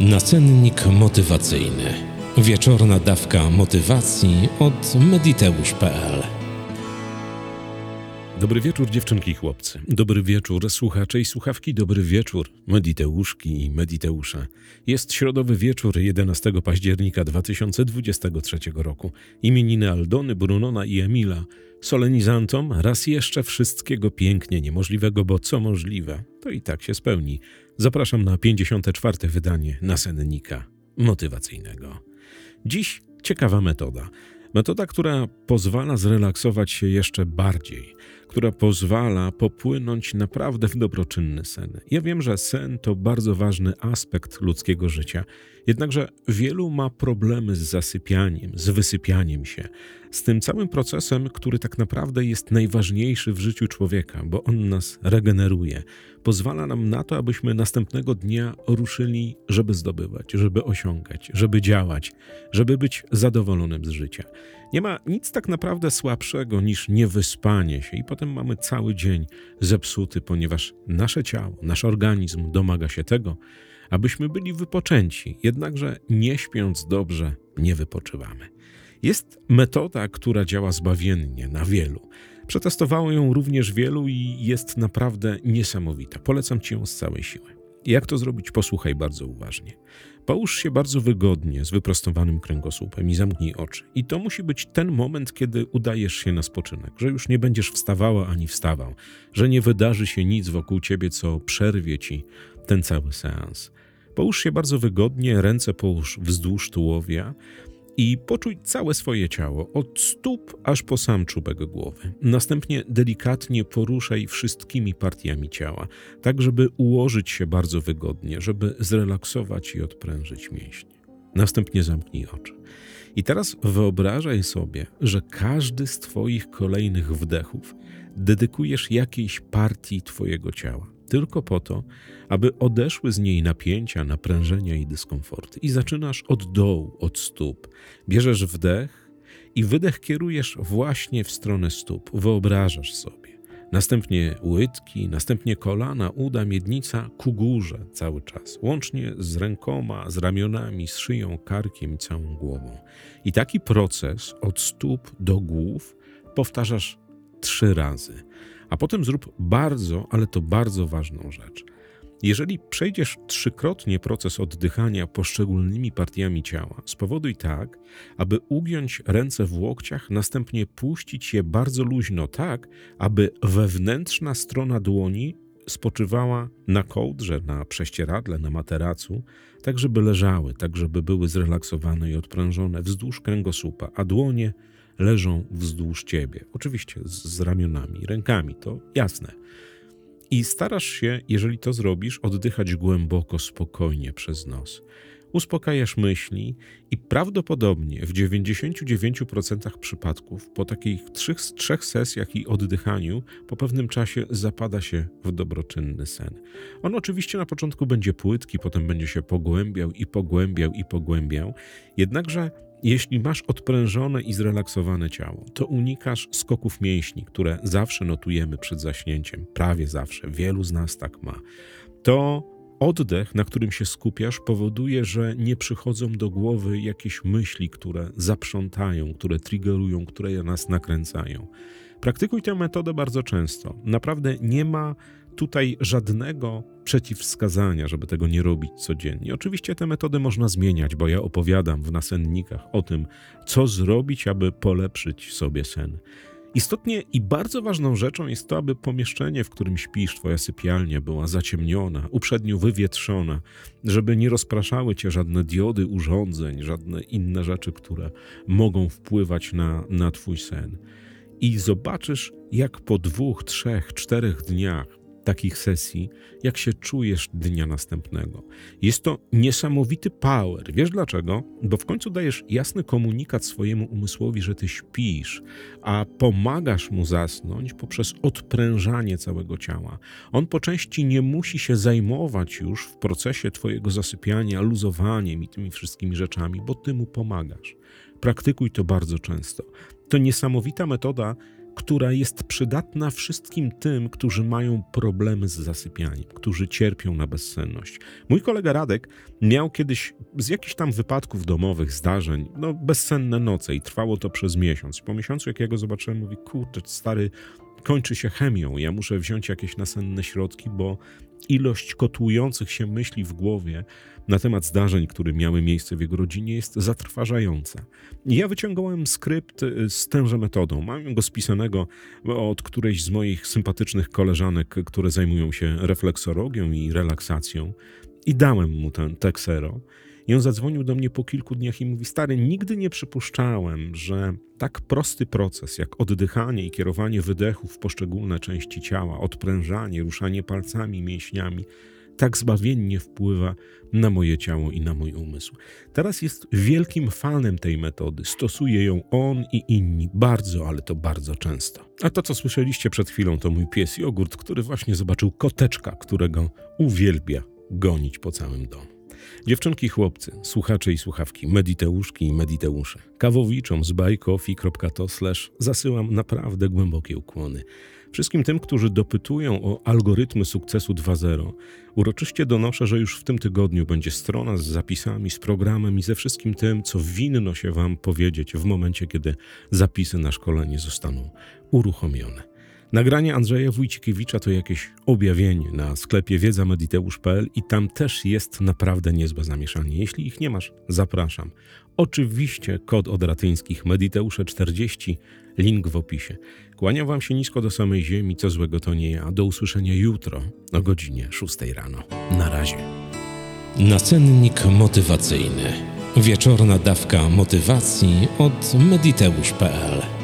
Nasennik motywacyjny. Wieczorna dawka motywacji od mediteusz.pl Dobry wieczór dziewczynki i chłopcy. Dobry wieczór słuchacze i słuchawki. Dobry wieczór mediteuszki i mediteusze. Jest środowy wieczór 11 października 2023 roku. Imieniny Aldony, Brunona i Emila. Solenizantom raz jeszcze wszystkiego pięknie niemożliwego, bo co możliwe, to i tak się spełni. Zapraszam na 54. wydanie nasennika motywacyjnego. Dziś ciekawa metoda. Metoda, która pozwala zrelaksować się jeszcze bardziej, która pozwala popłynąć naprawdę w dobroczynny sen. Ja wiem, że sen to bardzo ważny aspekt ludzkiego życia, jednakże wielu ma problemy z zasypianiem, z wysypianiem się, z tym całym procesem, który tak naprawdę jest najważniejszy w życiu człowieka, bo on nas regeneruje, pozwala nam na to, abyśmy następnego dnia ruszyli, żeby zdobywać, żeby osiągać, żeby działać, żeby być zadowolonym z życia. Nie ma nic tak naprawdę słabszego niż niewyspanie się, i potem mamy cały dzień zepsuty, ponieważ nasze ciało, nasz organizm domaga się tego, abyśmy byli wypoczęci, jednakże nie śpiąc dobrze, nie wypoczywamy. Jest metoda, która działa zbawiennie na wielu. Przetestowało ją również wielu i jest naprawdę niesamowita. Polecam Ci ją z całej siły. Jak to zrobić? Posłuchaj bardzo uważnie. Połóż się bardzo wygodnie, z wyprostowanym kręgosłupem i zamknij oczy. I to musi być ten moment, kiedy udajesz się na spoczynek, że już nie będziesz wstawała ani wstawał, że nie wydarzy się nic wokół ciebie, co przerwie ci ten cały seans. Połóż się bardzo wygodnie, ręce połóż wzdłuż tułowia, i poczuj całe swoje ciało, od stóp aż po sam czubek głowy. Następnie delikatnie poruszaj wszystkimi partiami ciała, tak żeby ułożyć się bardzo wygodnie, żeby zrelaksować i odprężyć mięśnie. Następnie zamknij oczy. I teraz wyobrażaj sobie, że każdy z Twoich kolejnych wdechów dedykujesz jakiejś partii Twojego ciała tylko po to, aby odeszły z niej napięcia, naprężenia i dyskomforty. I zaczynasz od dołu, od stóp. Bierzesz wdech i wydech kierujesz właśnie w stronę stóp. Wyobrażasz sobie. Następnie łydki, następnie kolana, uda, miednica ku górze cały czas, łącznie z rękoma, z ramionami, z szyją, karkiem i całą głową. I taki proces od stóp do głów powtarzasz trzy razy. A potem zrób bardzo, ale to bardzo ważną rzecz. Jeżeli przejdziesz trzykrotnie proces oddychania poszczególnymi partiami ciała, spowoduj tak, aby ugiąć ręce w łokciach, następnie puścić je bardzo luźno, tak, aby wewnętrzna strona dłoni spoczywała na kołdrze, na prześcieradle, na materacu, tak żeby leżały, tak żeby były zrelaksowane i odprężone wzdłuż kręgosłupa, a dłonie leżą wzdłuż ciebie. Oczywiście z, ramionami, rękami, to jasne. I starasz się, jeżeli to zrobisz, oddychać głęboko, spokojnie przez nos. Uspokajasz myśli i prawdopodobnie w 99% przypadków po takich trzech, trzech sesjach i oddychaniu po pewnym czasie zapada się w dobroczynny sen. On oczywiście na początku będzie płytki, potem będzie się pogłębiał i pogłębiał i pogłębiał, jednakże jeśli masz odprężone i zrelaksowane ciało, to unikasz skoków mięśni, które zawsze notujemy przed zaśnięciem, prawie zawsze, wielu z nas tak ma. To oddech, na którym się skupiasz, powoduje, że nie przychodzą do głowy jakieś myśli, które zaprzątają, które triggerują, które nas nakręcają. Praktykuj tę metodę bardzo często. Naprawdę nie ma tutaj żadnego przeciwwskazania, żeby tego nie robić codziennie. Oczywiście te metody można zmieniać, bo ja opowiadam w nasennikach o tym, co zrobić, aby polepszyć sobie sen. Istotnie i bardzo ważną rzeczą jest to, aby pomieszczenie, w którym śpisz, twoja sypialnia była zaciemniona, uprzednio wywietrzona, żeby nie rozpraszały cię żadne diody urządzeń, żadne inne rzeczy, które mogą wpływać na, na twój sen. I zobaczysz, jak po dwóch, trzech, czterech dniach takich sesji, jak się czujesz dnia następnego. Jest to niesamowity power. Wiesz dlaczego? Bo w końcu dajesz jasny komunikat swojemu umysłowi, że ty śpisz, a pomagasz mu zasnąć poprzez odprężanie całego ciała. On po części nie musi się zajmować już w procesie twojego zasypiania, luzowaniem i tymi wszystkimi rzeczami, bo ty mu pomagasz. Praktykuj to bardzo często. To niesamowita metoda która jest przydatna wszystkim tym, którzy mają problemy z zasypianiem, którzy cierpią na bezsenność. Mój kolega Radek miał kiedyś z jakichś tam wypadków domowych, zdarzeń, no bezsenne noce i trwało to przez miesiąc. Po miesiącu, jak ja go zobaczyłem, mówi, kurczę, stary, kończy się chemią, ja muszę wziąć jakieś nasenne środki, bo ilość kotłujących się myśli w głowie na temat zdarzeń, które miały miejsce w jego rodzinie, jest zatrważająca. Ja wyciągałem skrypt y, z tęże metodą. Mam go spisanego od którejś z moich sympatycznych koleżanek, które zajmują się refleksologią i relaksacją. I dałem mu ten teksero. I on zadzwonił do mnie po kilku dniach i mówi: Stary, nigdy nie przypuszczałem, że tak prosty proces jak oddychanie i kierowanie wydechu w poszczególne części ciała, odprężanie, ruszanie palcami, mięśniami, tak zbawiennie wpływa na moje ciało i na mój umysł. Teraz jest wielkim fanem tej metody. Stosuje ją on i inni bardzo, ale to bardzo często. A to, co słyszeliście przed chwilą, to mój pies Jogurt, który właśnie zobaczył koteczka, którego uwielbia gonić po całym domu. Dziewczynki, chłopcy, słuchacze i słuchawki, mediteuszki i mediteusze, kawowiczom z buycoffee.to zasyłam naprawdę głębokie ukłony. Wszystkim tym, którzy dopytują o algorytmy sukcesu 2.0, uroczyście donoszę, że już w tym tygodniu będzie strona z zapisami, z programem i ze wszystkim tym, co winno się Wam powiedzieć w momencie, kiedy zapisy na szkolenie zostaną uruchomione. Nagranie Andrzeja Wójcikiewicza to jakieś objawienie na sklepie wiedza.mediteusz.pl i tam też jest naprawdę niezłe zamieszanie. Jeśli ich nie masz, zapraszam. Oczywiście kod od ratyńskich Mediteusze 40, link w opisie. Kłaniam Wam się nisko do samej ziemi, co złego to nie ja. Do usłyszenia jutro o godzinie 6 rano. Na razie. Nacennik motywacyjny. Wieczorna dawka motywacji od mediteusz.pl